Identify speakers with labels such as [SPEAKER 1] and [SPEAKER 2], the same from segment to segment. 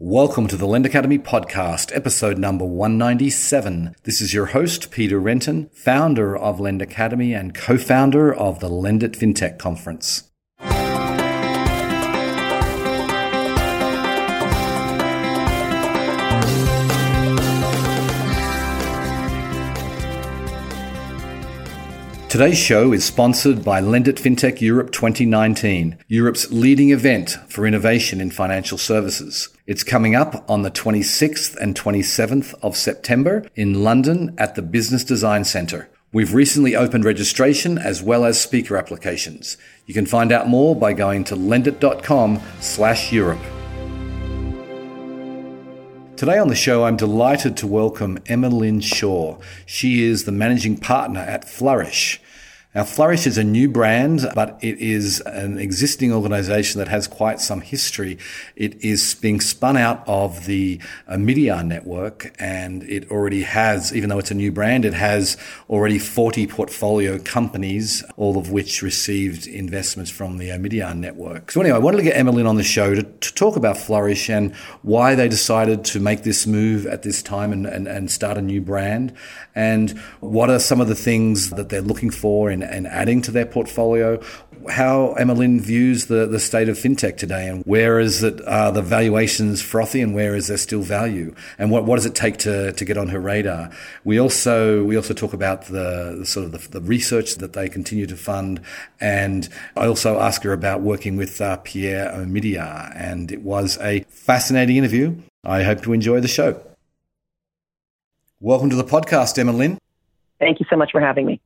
[SPEAKER 1] Welcome to the Lend Academy podcast, episode number 197. This is your host, Peter Renton, founder of Lend Academy and co-founder of the LendIt FinTech Conference. Today's show is sponsored by Lendit FinTech Europe 2019, Europe's leading event for innovation in financial services. It's coming up on the 26th and 27th of September in London at the Business Design Centre. We've recently opened registration as well as speaker applications. You can find out more by going to lendit.com slash Europe. Today on the show, I'm delighted to welcome Emmalyn Shaw. She is the managing partner at Flourish. Now, Flourish is a new brand, but it is an existing organization that has quite some history. It is being spun out of the uh, network and it already has, even though it's a new brand, it has already 40 portfolio companies, all of which received investments from the Omidyar network. So anyway, I wanted to get Emmalyn on the show to, to, talk about Flourish and why they decided to make this move at this time and, and, and start a new brand and what are some of the things that they're looking for in and adding to their portfolio. How Emma views the, the state of fintech today, and where is it uh, the valuations frothy, and where is there still value, and what, what does it take to, to get on her radar? We also we also talk about the, the sort of the, the, research that they continue to fund, and I also ask her about working with uh, Pierre Omidyar, and it was a fascinating interview. I hope to enjoy the show. Welcome to the podcast, Emma.
[SPEAKER 2] Thank you so much for having me.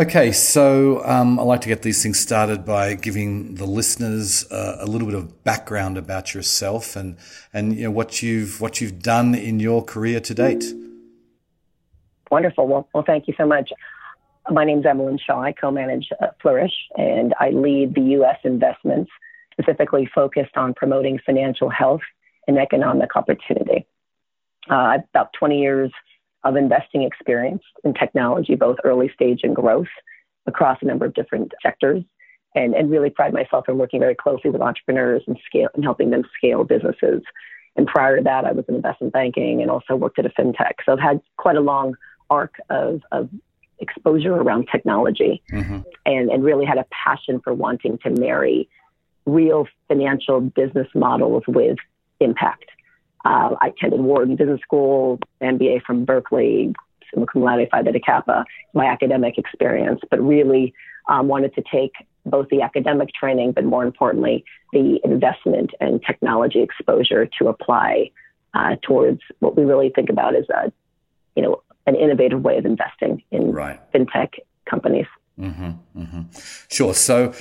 [SPEAKER 1] Okay, so um, I like to get these things started by giving the listeners uh, a little bit of background about yourself and and you know what you've what you've done in your career to date.
[SPEAKER 2] Wonderful. Well, well, thank you so much. My name is Emmalyn Shaw. I co-manage uh, Flourish, and I lead the U.S. investments, specifically focused on promoting financial health and economic opportunity. Uh, about 20 years of investing experience in technology, both early stage and growth across a number of different sectors. And, and really pride myself in working very closely with entrepreneurs and scale and helping them scale businesses. And prior to that, I was in investment banking and also worked at a fintech. So I've had quite a long arc of, of exposure around technology mm-hmm. and, and really had a passion for wanting to marry real financial business models with impact. Uh, I attended Wharton Business School, MBA from Berkeley, summa cum laude, Phi Beta Kappa, my academic experience, but really um, wanted to take both the academic training, but more importantly, the investment and technology exposure to apply uh, towards what we really think about as a, you know, an innovative way of investing in right. fintech companies.
[SPEAKER 1] Mm-hmm, mm-hmm. Sure. So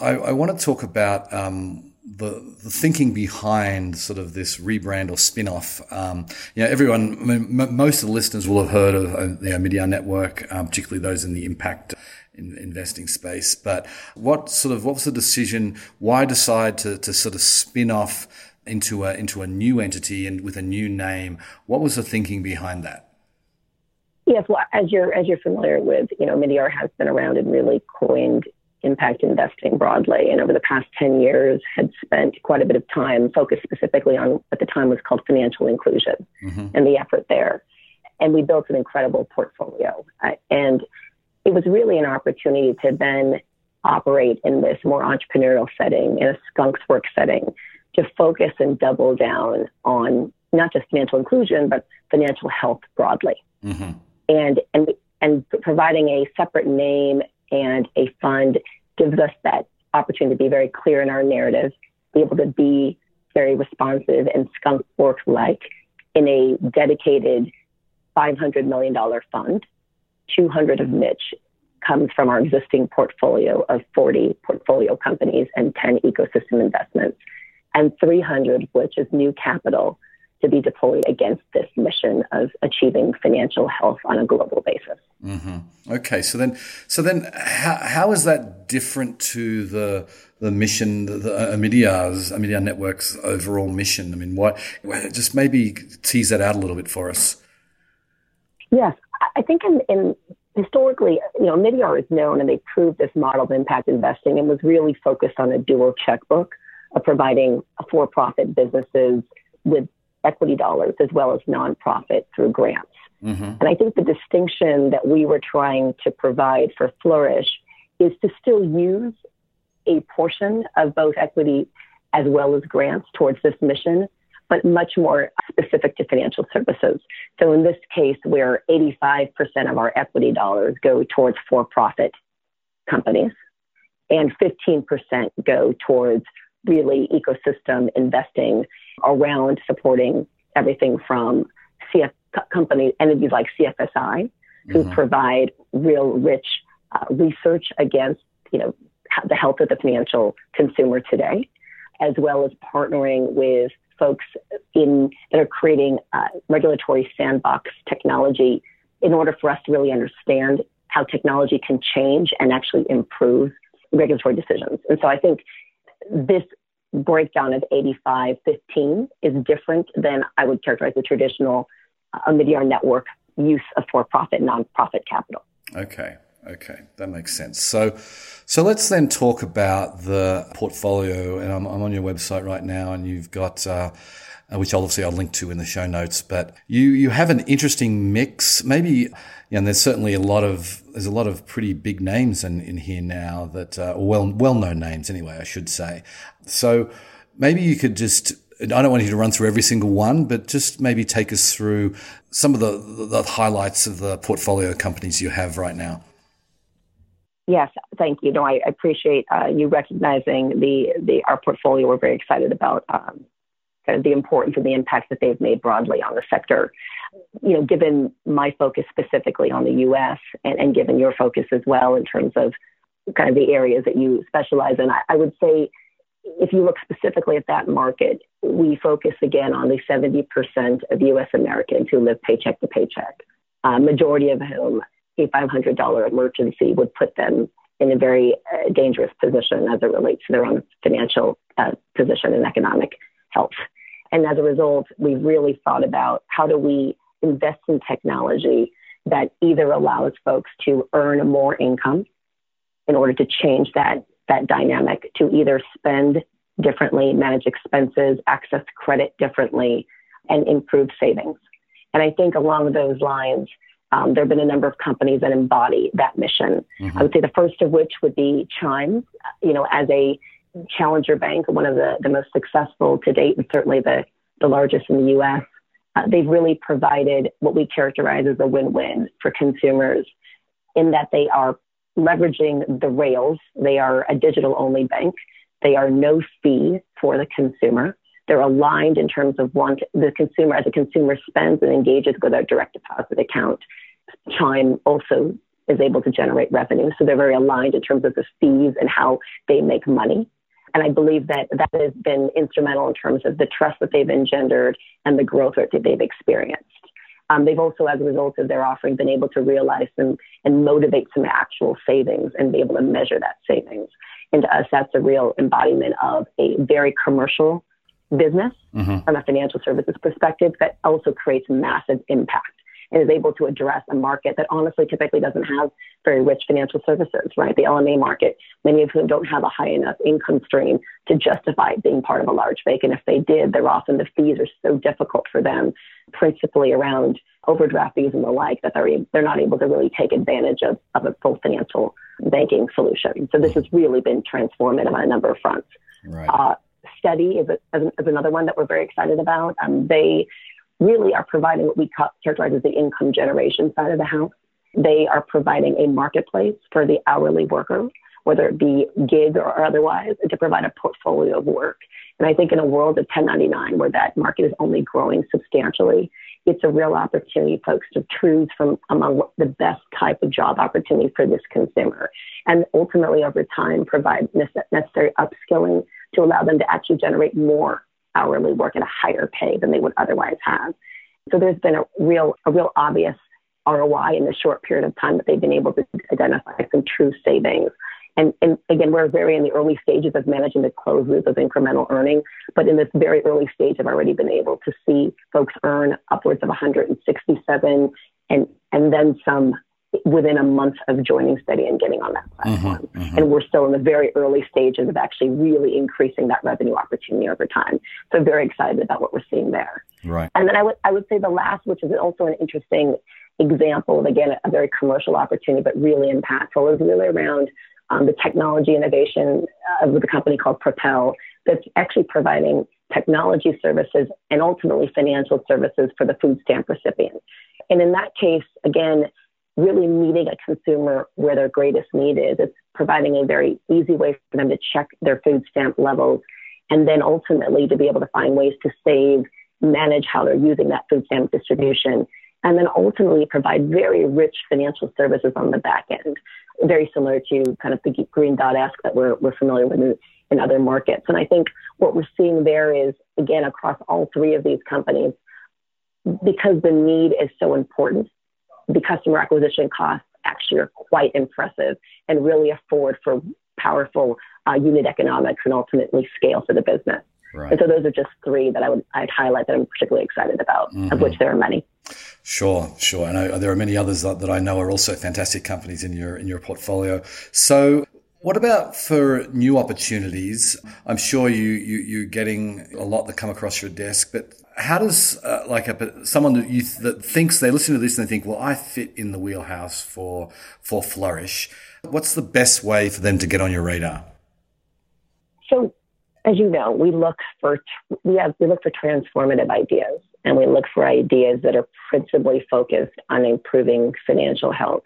[SPEAKER 1] I, I, want to talk about um, the, the thinking behind sort of this rebrand or spin-off. Um, you know, everyone, I mean, m- most of the listeners will have heard of uh, the Omidyar Network, um, particularly those in the impact in investing space. But what sort of what was the decision? Why decide to to sort of spin off into a into a new entity and with a new name? What was the thinking behind that?
[SPEAKER 2] Yes, well, as you're as you're familiar with, you know, Omidyar has been around and really coined impact investing broadly. And over the past 10 years, had spent quite a bit of time focused specifically on what at the time was called financial inclusion mm-hmm. and the effort there. And we built an incredible portfolio. Uh, and it was really an opportunity to then operate in this more entrepreneurial setting, in a skunk works setting, to focus and double down on not just financial inclusion, but financial health broadly. Mm-hmm. And, and, and providing a separate name and a fund gives us that opportunity to be very clear in our narrative, be able to be very responsive and skunk work like in a dedicated $500 million fund. 200 of which comes from our existing portfolio of 40 portfolio companies and 10 ecosystem investments, and 300 which is new capital to be deployed against this mission of achieving financial health on a global basis.
[SPEAKER 1] Mm-hmm. Okay, so then, so then, how, how is that different to the the mission, the, the Omidyar's, Omidyar Network's overall mission? I mean, what? Just maybe tease that out a little bit for us.
[SPEAKER 2] Yes, I think in, in historically, you know, Omidyar is known and they proved this model of impact investing and was really focused on a dual checkbook of providing for-profit businesses with equity dollars as well as nonprofit through grants. Mm-hmm. And I think the distinction that we were trying to provide for Flourish is to still use a portion of both equity as well as grants towards this mission, but much more specific to financial services. So in this case, where 85% of our equity dollars go towards for profit companies and 15% go towards really ecosystem investing around supporting everything from CF companies, entities like CFSI, who mm-hmm. provide real rich uh, research against, you know, the health of the financial consumer today, as well as partnering with folks in that are creating uh, regulatory sandbox technology in order for us to really understand how technology can change and actually improve regulatory decisions. And so I think this breakdown of 85 15 is different than I would characterize the traditional uh, Omidyar network use of for profit, nonprofit capital.
[SPEAKER 1] Okay. Okay, that makes sense. So, so let's then talk about the portfolio. And I'm, I'm on your website right now, and you've got, uh which obviously I'll link to in the show notes. But you you have an interesting mix. Maybe and there's certainly a lot of there's a lot of pretty big names in, in here now that uh, well well known names anyway I should say. So maybe you could just I don't want you to run through every single one, but just maybe take us through some of the, the highlights of the portfolio companies you have right now.
[SPEAKER 2] Yes, thank you. No, I appreciate uh, you recognizing the the our portfolio. We're very excited about um, kind of the importance and the impact that they've made broadly on the sector you know, given my focus specifically on the U.S. and, and given your focus as well in terms of kind of the areas that you specialize in, I, I would say if you look specifically at that market, we focus again on the 70% of U.S. Americans who live paycheck to paycheck, uh, majority of whom a $500 emergency would put them in a very uh, dangerous position as it relates to their own financial uh, position and economic health. And as a result, we've really thought about how do we invest in technology that either allows folks to earn more income in order to change that, that dynamic, to either spend differently, manage expenses, access credit differently, and improve savings. And I think along those lines, um, there have been a number of companies that embody that mission. Mm-hmm. I would say the first of which would be Chime, you know, as a challenger bank, one of the, the most successful to date, and certainly the, the largest in the US. Uh, they've really provided what we characterize as a win win for consumers in that they are leveraging the rails. They are a digital only bank. They are no fee for the consumer. They're aligned in terms of want the consumer as a consumer spends and engages with a direct deposit account. Chime also is able to generate revenue. So they're very aligned in terms of the fees and how they make money. And I believe that that has been instrumental in terms of the trust that they've engendered and the growth that they've experienced. Um, they've also, as a result of their offering, been able to realize some and motivate some actual savings and be able to measure that savings. And to us, that's a real embodiment of a very commercial business mm-hmm. from a financial services perspective that also creates massive impact and is able to address a market that honestly typically doesn't have very rich financial services, right? The LMI market, many of whom don't have a high enough income stream to justify being part of a large bank. And if they did, they're often the fees are so difficult for them, principally around overdraft fees and the like, that they're, they're not able to really take advantage of, of a full financial banking solution. So this has really been transformative on a number of fronts. Right. Uh, Steady is, a, is, another one that we're very excited about. Um, they really are providing what we characterize as the income generation side of the house. They are providing a marketplace for the hourly worker, whether it be gig or otherwise, to provide a portfolio of work. And I think in a world of 1099 where that market is only growing substantially, it's a real opportunity, folks, to choose from among the best type of job opportunity for this consumer. And ultimately, over time, provide necessary upskilling to allow them to actually generate more hourly work at a higher pay than they would otherwise have. So there's been a real, a real obvious ROI in the short period of time that they've been able to identify some true savings. And, and again, we're very in the early stages of managing the closed loop of incremental earning, but in this very early stage, I've already been able to see folks earn upwards of 167 and, and then some within a month of joining Steady and getting on that platform. Mm-hmm, mm-hmm. And we're still in the very early stages of actually really increasing that revenue opportunity over time. So very excited about what we're seeing there.
[SPEAKER 1] Right.
[SPEAKER 2] And then I would I would say the last, which is also an interesting example of again a very commercial opportunity, but really impactful, is really around um, the technology innovation uh, with a company called Propel that's actually providing technology services and ultimately financial services for the food stamp recipient. And in that case, again, really meeting a consumer where their greatest need is. It's providing a very easy way for them to check their food stamp levels and then ultimately to be able to find ways to save, manage how they're using that food stamp distribution, and then ultimately provide very rich financial services on the back end, very similar to kind of the Green Dot ask that we're, we're familiar with in, in other markets. And I think what we're seeing there is, again, across all three of these companies, because the need is so important, the customer acquisition costs actually are quite impressive and really afford for powerful uh, unit economics and ultimately scale for the business. Right. And so those are just three that I would I'd highlight that I'm particularly excited about, mm-hmm. of which there are many.
[SPEAKER 1] Sure, sure. And I, there are many others that, that I know are also fantastic companies in your in your portfolio. So what about for new opportunities? I'm sure you, you you're getting a lot that come across your desk, but how does uh, like a, someone that you that thinks they listen to this and they think, well, I fit in the wheelhouse for for Flourish. What's the best way for them to get on your radar?
[SPEAKER 2] So, as you know, we look for we have we look for transformative ideas, and we look for ideas that are principally focused on improving financial health.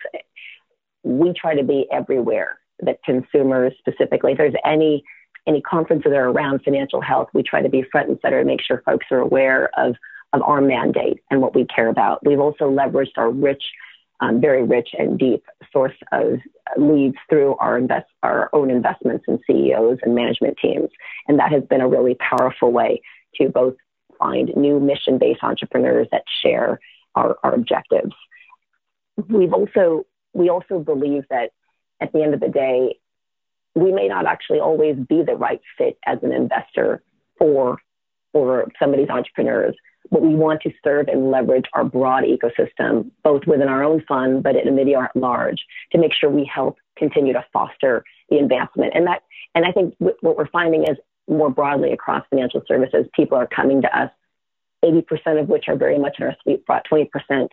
[SPEAKER 2] We try to be everywhere that consumers specifically, if there's any any conferences that are around financial health, we try to be front and center and make sure folks are aware of, of our mandate and what we care about. We've also leveraged our rich, um, very rich and deep source of leads through our invest, our own investments in CEOs and management teams. And that has been a really powerful way to both find new mission based entrepreneurs that share our, our objectives. We've also, we also believe that at the end of the day, we may not actually always be the right fit as an investor for, for some of these entrepreneurs. But we want to serve and leverage our broad ecosystem, both within our own fund, but at Omidyar at large, to make sure we help continue to foster the advancement. And that, and I think what we're finding is more broadly across financial services, people are coming to us 80% of which are very much in our sweet spot, 20%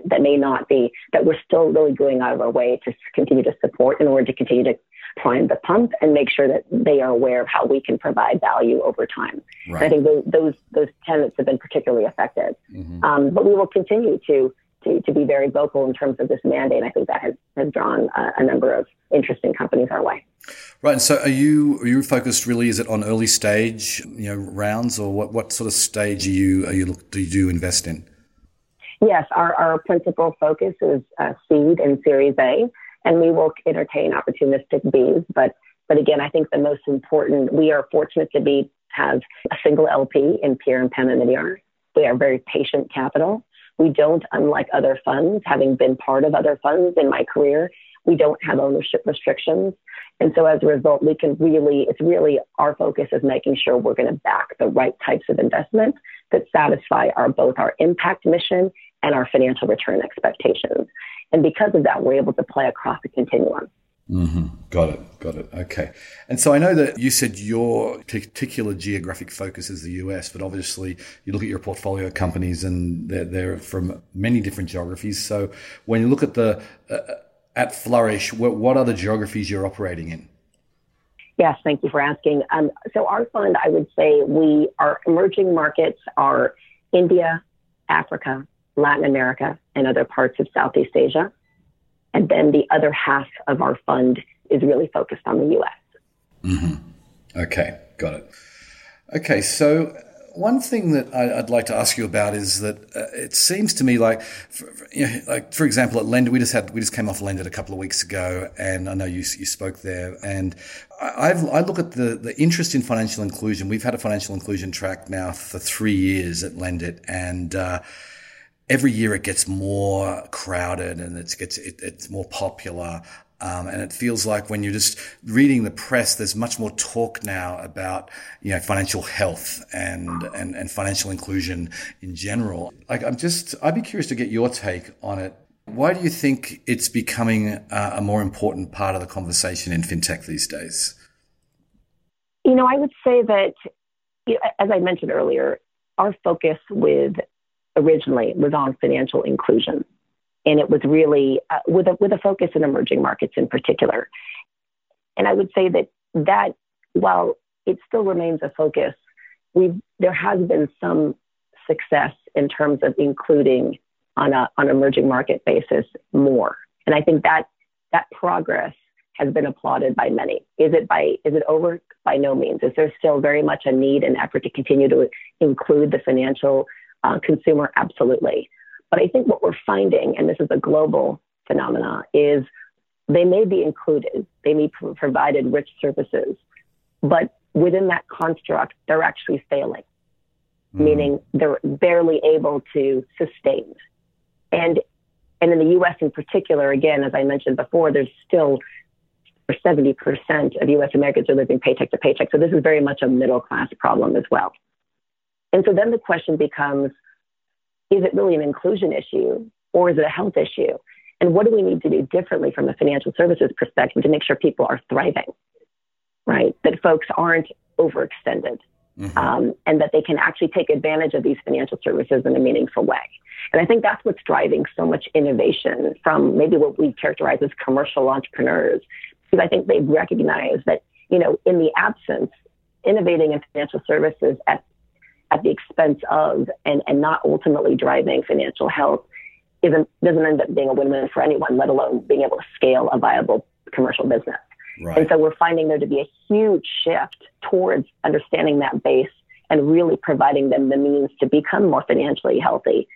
[SPEAKER 2] that may not be, that we're still really going out of our way to continue to support in order to continue to prime the pump and make sure that they are aware of how we can provide value over time. Right. I think those, those, those tenants have been particularly effective. Mm-hmm. Um, but we will continue to, to, to be very vocal in terms of this mandate. I think that has, has drawn a, a number of interesting companies our way.
[SPEAKER 1] Right. And so are you are you focused really is it on early stage, you know, rounds or what, what sort of stage are you are you do you invest in?
[SPEAKER 2] Yes, our, our principal focus is uh, seed and Series A and we will entertain opportunistic Bs. But but again, I think the most important, we are fortunate to be have a single LP in Pierre and Pam Omidyar. We are very patient capital. We don't, unlike other funds, having been part of other funds in my career, we don't have ownership restrictions. And so as a result, we can really, it's really our focus is making sure we're going to back the right types of investments that satisfy our both our impact mission and our financial return expectations. And because of that, we're able to play across the continuum.
[SPEAKER 1] Mm-hmm. Got it. Got it. Okay. And so I know that you said your particular geographic focus is the US, but obviously you look at your portfolio companies and they're, they're from many different geographies. So when you look at the uh, at Flourish, what, what are the geographies you're operating in?
[SPEAKER 2] Yes, thank you for asking. Um, so our fund, I would say, we our emerging markets are India, Africa, Latin America, and other parts of Southeast Asia. And then the other half of our fund is really focused on the US.
[SPEAKER 1] Mm-hmm. Okay, got it. Okay, so one thing that I'd like to ask you about is that uh, it seems to me like, for, you know, like for example, at Lendit, we just had we just came off Lendit a couple of weeks ago, and I know you you spoke there, and I've, I look at the the interest in financial inclusion. We've had a financial inclusion track now for three years at Lendit, and uh, every year it gets more crowded and it gets it, it's more popular. Um, and it feels like when you're just reading the press, there's much more talk now about you know financial health and and, and financial inclusion in general. Like I'm just I'd be curious to get your take on it. Why do you think it's becoming a more important part of the conversation in fintech these days?
[SPEAKER 2] You know, I would say that, you know, as I mentioned earlier, our focus with originally was on financial inclusion. And it was really uh, with, a, with a focus in emerging markets in particular. And I would say that that, while it still remains a focus, we've, there has been some success in terms of including on a on emerging market basis more. And I think that that progress has been applauded by many. Is it by is it over? By no means. Is there still very much a need and effort to continue to include the financial uh, consumer? Absolutely. But I think what we're finding, and this is a global phenomena, is they may be included, they may be provided rich services, but within that construct, they're actually failing, mm. meaning they're barely able to sustain. And and in the U.S. in particular, again, as I mentioned before, there's still 70% of U.S. Americans are living paycheck to paycheck. So this is very much a middle class problem as well. And so then the question becomes, is it really an inclusion issue or is it a health issue? And what do we need to do differently from a financial services perspective to make sure people are thriving, right? That folks aren't overextended mm-hmm. um, and that they can actually take advantage of these financial services in a meaningful way. And I think that's what's driving so much innovation from maybe what we characterize as commercial entrepreneurs, because I think they've recognized that, you know, in the absence, innovating in financial services at, at the expense of and, and not ultimately driving financial health isn't, doesn't end up being a win-win for anyone, let alone being able to scale a viable commercial business. Right. And so we're finding there to be a huge shift towards understanding that base and really providing them the means to become more financially healthy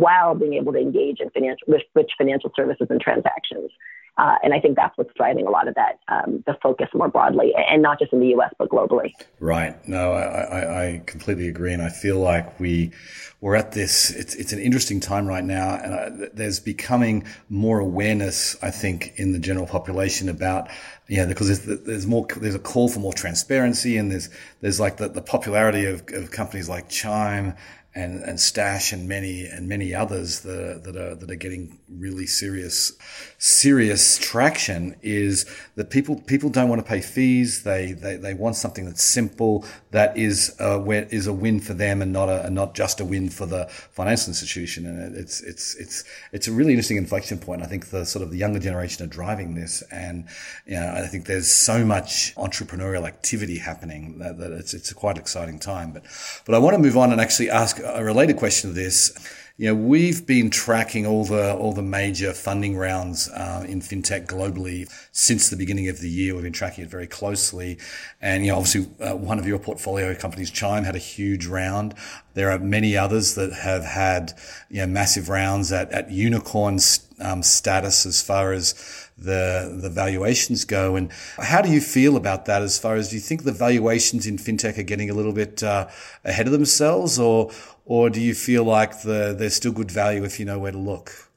[SPEAKER 2] while being able to engage in financial, rich financial services and transactions. Uh, and I think that's what's driving a lot of that, um, the focus more broadly, and not just in the U.S. but globally.
[SPEAKER 1] Right. No, I, I, I, completely agree, and I feel like we we're at this. It's it's an interesting time right now, and uh, there's becoming more awareness, I think, in the general population about yeah, because there's, there's more there's a call for more transparency, and there's there's like the, the popularity of, of companies like Chime and, and Stash and many and many others that, that are that are getting really serious serious traction is that people people don't want to pay fees. They they, they want something that's simple that is a, is a win for them and not a and not just a win for the financial institution. And it's it's it's it's a really interesting inflection point. I think the sort of the younger generation are driving this, and you know, I think there's so much entrepreneurial activity happening that, that it's it's a quite exciting time. But but I want to move on and actually ask a related question to this. You know, we've been tracking all the all the major funding rounds uh, in fintech globally since the beginning of the year. We've been tracking it very closely, and you know, obviously, uh, one of your portfolio companies, Chime, had a huge round. There are many others that have had you know massive rounds at at unicorn um, status as far as the the valuations go. And how do you feel about that? As far as do you think the valuations in fintech are getting a little bit uh, ahead of themselves, or or do you feel like the, there's still good value if you know where to look?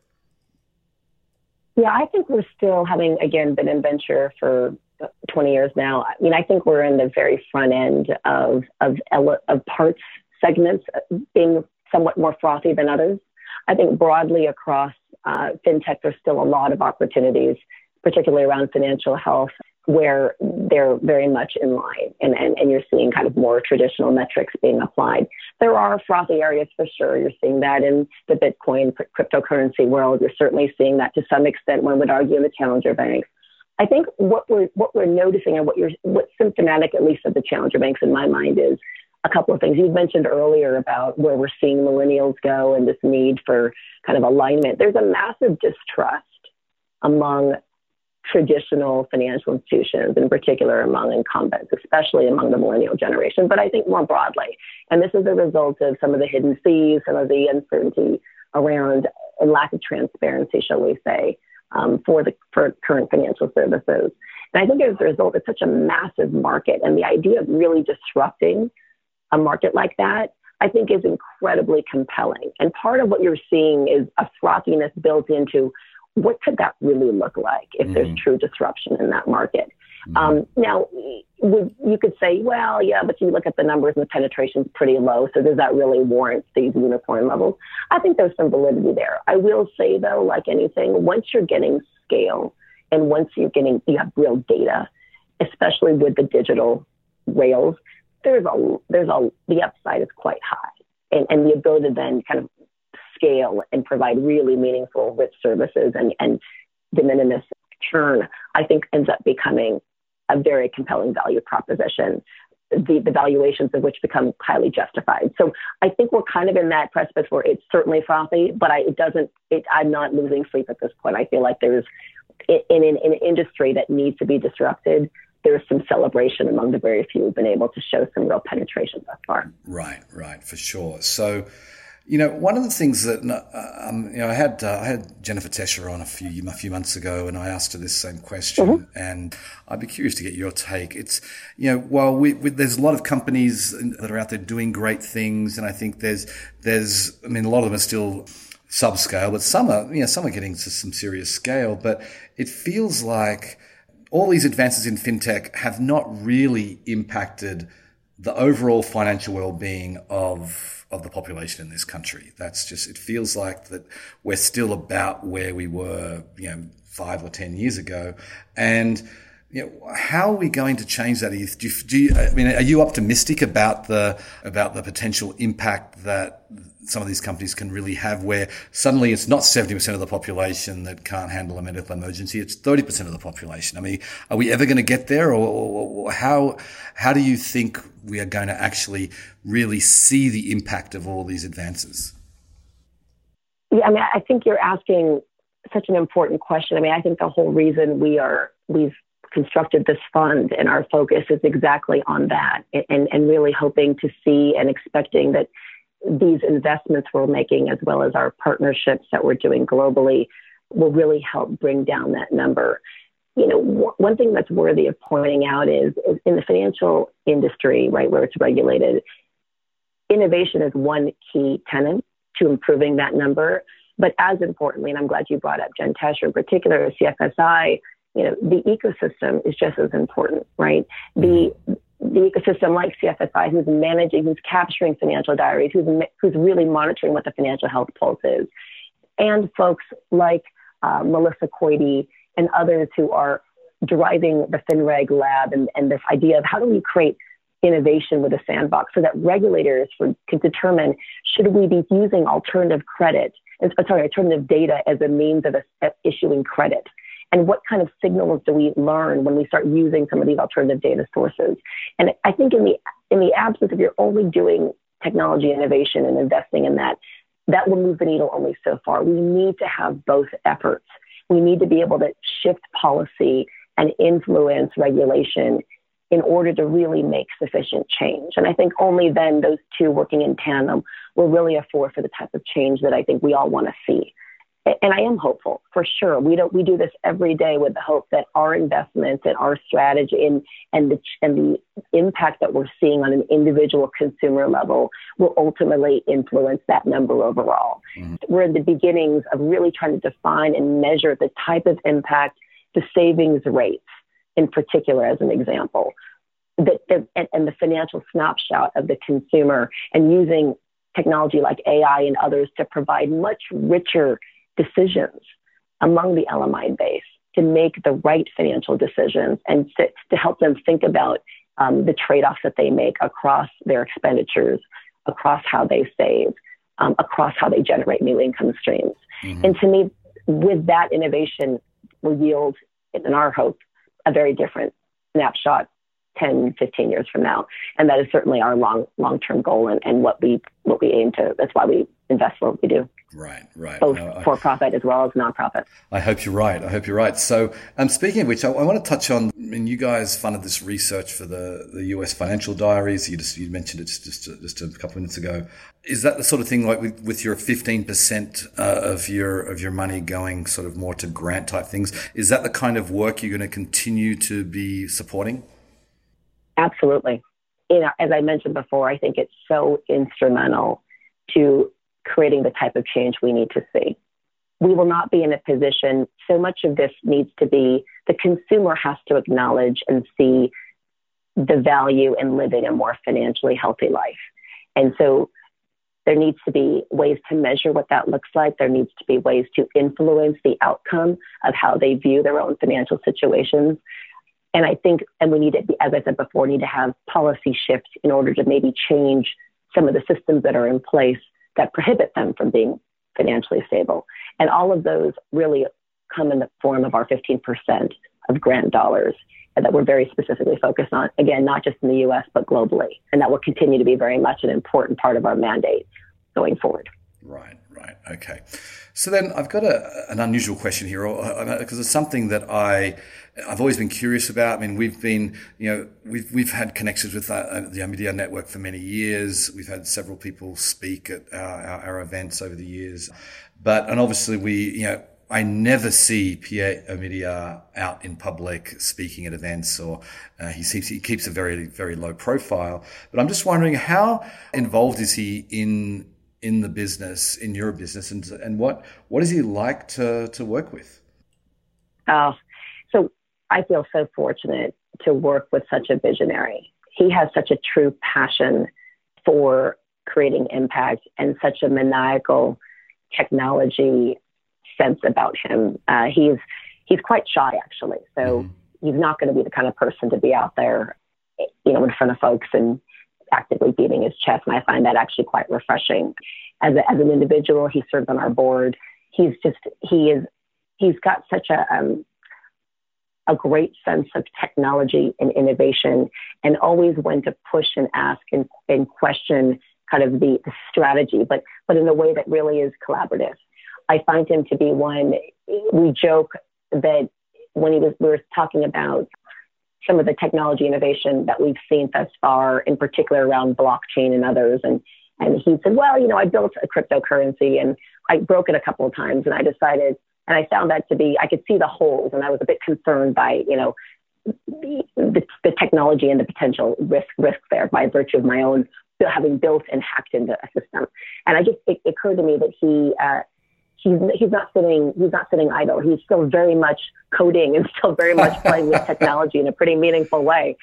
[SPEAKER 2] Yeah, I think we're still having again been in venture for 20 years now. I mean, I think we're in the very front end of of of parts segments being somewhat more frothy than others. I think broadly across uh, fintech, there's still a lot of opportunities, particularly around financial health where they're very much in line and, and, and you're seeing kind of more traditional metrics being applied. There are frothy areas for sure. You're seeing that in the Bitcoin cryptocurrency world. You're certainly seeing that to some extent, one would argue, in the challenger banks. I think what we're, what we're noticing and what you're, what's symptomatic, at least of the challenger banks in my mind is a couple of things. You mentioned earlier about where we're seeing millennials go and this need for kind of alignment. There's a massive distrust among traditional financial institutions, in particular among incumbents, especially among the millennial generation, but I think more broadly. And this is a result of some of the hidden fees, some of the uncertainty around and lack of transparency, shall we say, um, for the for current financial services. And I think as a result, it's such a massive market, and the idea of really disrupting a market like that, I think, is incredibly compelling. And part of what you're seeing is a frothiness built into what could that really look like if mm-hmm. there's true disruption in that market? Mm-hmm. Um, now, you could say, well, yeah, but you look at the numbers and the penetration is pretty low. So does that really warrant these unicorn levels? I think there's some validity there. I will say though, like anything, once you're getting scale and once you're getting, you have real data, especially with the digital rails, there's a, there's a, the upside is quite high. And, and the ability to then kind of scale and provide really meaningful rich services and, and de minimis churn, I think ends up becoming a very compelling value proposition. The, the valuations of which become highly justified. So I think we're kind of in that precipice where it's certainly frothy, but I, it doesn't. It, I'm not losing sleep at this point. I feel like there's in, in, in an industry that needs to be disrupted there's some celebration among the very few who've been able to show some real penetration thus far.
[SPEAKER 1] Right, right, for sure. So, you know, one of the things that uh, um, you know, I had uh, I had Jennifer Tescher on a few a few months ago, and I asked her this same question, mm-hmm. and I'd be curious to get your take. It's you know, while we, we, there's a lot of companies that are out there doing great things, and I think there's there's I mean, a lot of them are still subscale, but some are you know some are getting to some serious scale, but it feels like all these advances in fintech have not really impacted the overall financial well-being of of the population in this country. That's just it feels like that we're still about where we were, you know, five or ten years ago, and you know, how are we going to change that? Do you, do you, I mean, are you optimistic about the about the potential impact that some of these companies can really have where suddenly it's not 70% of the population that can't handle a medical emergency. It's 30% of the population. I mean, are we ever going to get there or, or, or, how, how do you think we are going to actually really see the impact of all these advances?
[SPEAKER 2] Yeah, I mean, I think you're asking such an important question. I mean, I think the whole reason we are, we've constructed this fund and our focus is exactly on that and, and really hoping to see and expecting that these investments we're making, as well as our partnerships that we're doing globally, will really help bring down that number. You know, w- one thing that's worthy of pointing out is, is in the financial industry, right, where it's regulated, innovation is one key tenet to improving that number. But as importantly, and I'm glad you brought up Jen Tescher in particular, CFSI, you know, the ecosystem is just as important, right? The mm-hmm. The ecosystem like CFSI, who's managing, who's capturing financial diaries, who's, who's really monitoring what the financial health pulse is, and folks like uh, Melissa Koide and others who are driving the FinReg lab and, and this idea of how do we create innovation with a sandbox so that regulators for, can determine should we be using alternative credit, sorry, alternative data as a means of a, issuing credit and what kind of signals do we learn when we start using some of these alternative data sources? And I think in the in the absence of you're only doing technology innovation and investing in that, that will move the needle only so far. We need to have both efforts. We need to be able to shift policy and influence regulation in order to really make sufficient change. And I think only then those two working in tandem will really afford for the type of change that I think we all want to see and I am hopeful for sure. We don't we do this every day with the hope that our investments and our strategy and and the and the impact that we're seeing on an individual consumer level will ultimately influence that number overall. Mm-hmm. We're in the beginnings of really trying to define and measure the type of impact the savings rates, in particular, as an example, that the, and, and the financial snapshot of the consumer, and using technology like AI and others to provide much richer decisions among the LMI base to make the right financial decisions and to, to help them think about um, the trade offs that they make across their expenditures, across how they save, um, across how they generate new income streams. Mm-hmm. And to me, with that innovation, will yield, in our hope, a very different snapshot 10, 15 years from now. And that is certainly our long long term goal and, and what we what we aim to. That's why we invest what we do.
[SPEAKER 1] Right, right.
[SPEAKER 2] Both no, for profit as well as nonprofit.
[SPEAKER 1] I hope you're right. I hope you're right. So, um, speaking of which, I, I, want to touch on. I mean, you guys funded this research for the, the U.S. financial diaries. You just you mentioned it just just a couple of minutes ago. Is that the sort of thing like with, with your 15 percent uh, of your of your money going sort of more to grant type things? Is that the kind of work you're going to continue to be supporting?
[SPEAKER 2] Absolutely. You know, as I mentioned before, I think it's so instrumental to creating the type of change we need to see. We will not be in a position, so much of this needs to be the consumer has to acknowledge and see the value in living a more financially healthy life. And so there needs to be ways to measure what that looks like. There needs to be ways to influence the outcome of how they view their own financial situations. And I think, and we need to, as I said before, need to have policy shifts in order to maybe change some of the systems that are in place that prohibit them from being financially stable. And all of those really come in the form of our 15% of grant dollars that we're very specifically focused on. Again, not just in the US, but globally. And that will continue to be very much an important part of our mandate going forward.
[SPEAKER 1] Right, right. Okay. So then I've got a, an unusual question here because it's something that I, I've always been curious about. I mean, we've been, you know, we've, we've had connections with uh, the Omidyar network for many years. We've had several people speak at our, our, events over the years. But, and obviously we, you know, I never see Pierre Omidyar out in public speaking at events, or uh, he seems he keeps a very very low profile. But I'm just wondering how involved is he in in the business, in your business, and and what what is he like to to work with?
[SPEAKER 2] Oh, so I feel so fortunate to work with such a visionary. He has such a true passion for creating impact and such a maniacal technology sense about him. Uh, he's he's quite shy actually, so mm-hmm. he's not going to be the kind of person to be out there, you know, in front of folks and actively beating his chest. And I find that actually quite refreshing. As a, as an individual, he serves on our board. He's just he is he's got such a um, a great sense of technology and innovation, and always when to push and ask and, and question kind of the, the strategy, but but in a way that really is collaborative. I find him to be one. We joke that when he was, we were talking about some of the technology innovation that we've seen thus far, in particular around blockchain and others. And, and he said, well, you know, I built a cryptocurrency and I broke it a couple of times and I decided, and I found that to be, I could see the holes and I was a bit concerned by, you know, the, the, the technology and the potential risk, risk there by virtue of my own having built and hacked into a system. And I just, it, it occurred to me that he, uh, he's he's not sitting he's not sitting idle. He's still very much coding and still very much playing with technology in a pretty meaningful way.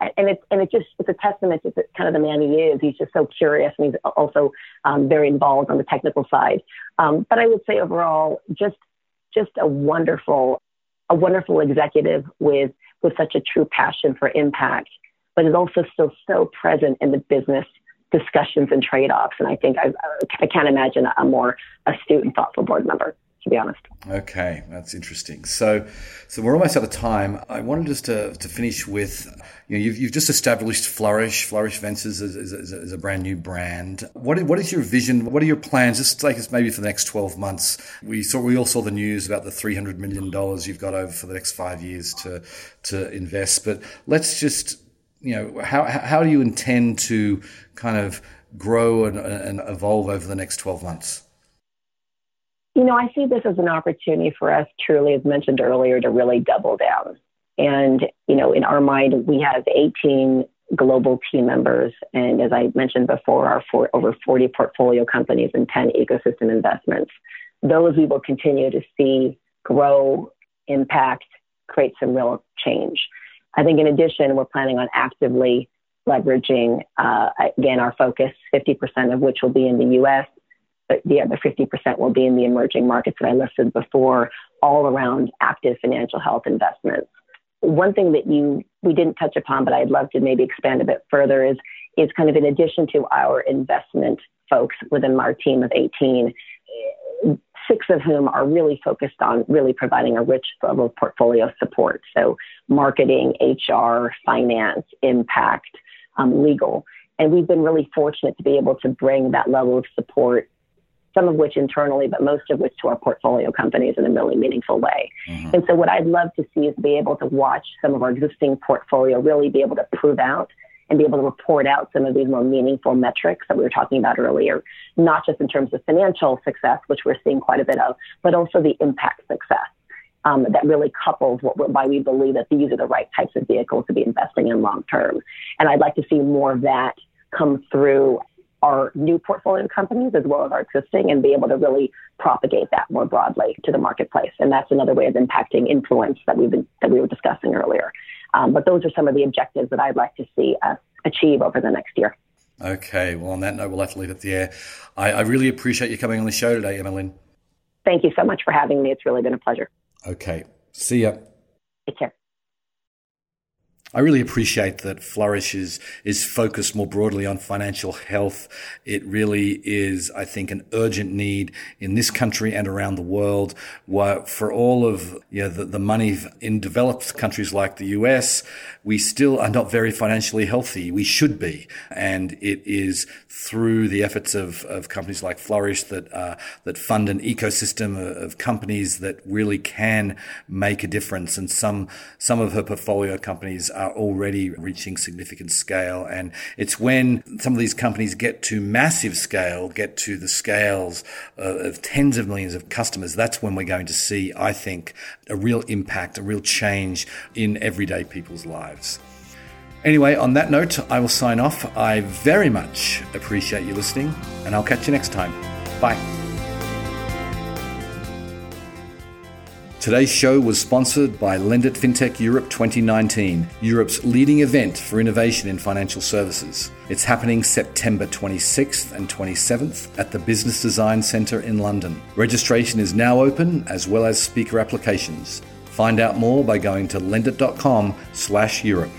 [SPEAKER 2] And it's and it just it's a testament to kind of the man he is. He's just so curious, and he's also um, very involved on the technical side. Um, but I would say overall, just just a wonderful a wonderful executive with with such a true passion for impact, but is also still so present in the business discussions and trade offs. And I think I, I can't imagine a more astute and thoughtful board member. To be honest.
[SPEAKER 1] Okay, that's interesting. So, so we're almost out of time. I wanted just to, to finish with, you know, you've, you've just established Flourish, Flourish Ventures as, a brand new brand. What is, what is your vision? What are your plans? Just take us maybe for the next 12 months. We saw, we all saw the news about the $300 million you've got over for the next five years to, to invest. But let's just you know, how, how do you intend to kind of grow and, and evolve over the next 12 months?
[SPEAKER 2] You know, I see this as an opportunity for us truly, as mentioned earlier, to really double down. And, you know, in our mind, we have 18 global team members. And as I mentioned before, our four, over 40 portfolio companies and 10 ecosystem investments. Those we will continue to see grow, impact, create some real change. I think in addition, we're planning on actively leveraging, uh, again, our focus, 50% of which will be in the US, but the other 50% will be in the emerging markets that I listed before, all around active financial health investments. One thing that you we didn't touch upon, but I'd love to maybe expand a bit further is is kind of in addition to our investment folks within our team of 18, six of whom are really focused on really providing a rich level of portfolio support. So marketing, HR, finance, impact, um, legal. And we've been really fortunate to be able to bring that level of support, some of which internally, but most of which to our portfolio companies in a really meaningful way. Mm-hmm. And so what I'd love to see is be able to watch some of our existing portfolio really be able to prove out and be able to report out some of these more meaningful metrics that we were talking about earlier, not just in terms of financial success, which we're seeing quite a bit of, but also the impact success. Um, that really couples what, why we believe that these are the right types of vehicles to be investing in long term. And I'd like to see more of that come through our new portfolio companies as well as our existing and be able to really propagate that more broadly to the marketplace. And that's another way of impacting influence that we've been, that we were discussing earlier. Um, but those are some of the objectives that I'd like to see us achieve over the next year.
[SPEAKER 1] Okay. Well, on that note, we'll have to leave it there. I, I really appreciate you coming on the show today, Emma
[SPEAKER 2] Thank you so much for having me. It's really been a pleasure.
[SPEAKER 1] Okay. See ya.
[SPEAKER 2] Take care.
[SPEAKER 1] I really appreciate that Flourish is, is focused more broadly on financial health. It really is, I think, an urgent need in this country and around the world. For all of you know, the, the money in developed countries like the US, we still are not very financially healthy. We should be. And it is through the efforts of, of companies like Flourish that, uh, that fund an ecosystem of, companies that really can make a difference. And some, some of her portfolio companies are already reaching significant scale. And it's when some of these companies get to massive scale, get to the scales uh, of tens of millions of customers, that's when we're going to see, I think, a real impact, a real change in everyday people's lives. Anyway, on that note, I will sign off. I very much appreciate you listening, and I'll catch you next time. Bye. Today's show was sponsored by LendIt FinTech Europe 2019, Europe's leading event for innovation in financial services. It's happening September 26th and 27th at the Business Design Centre in London. Registration is now open as well as speaker applications. Find out more by going to lendit.com/europe.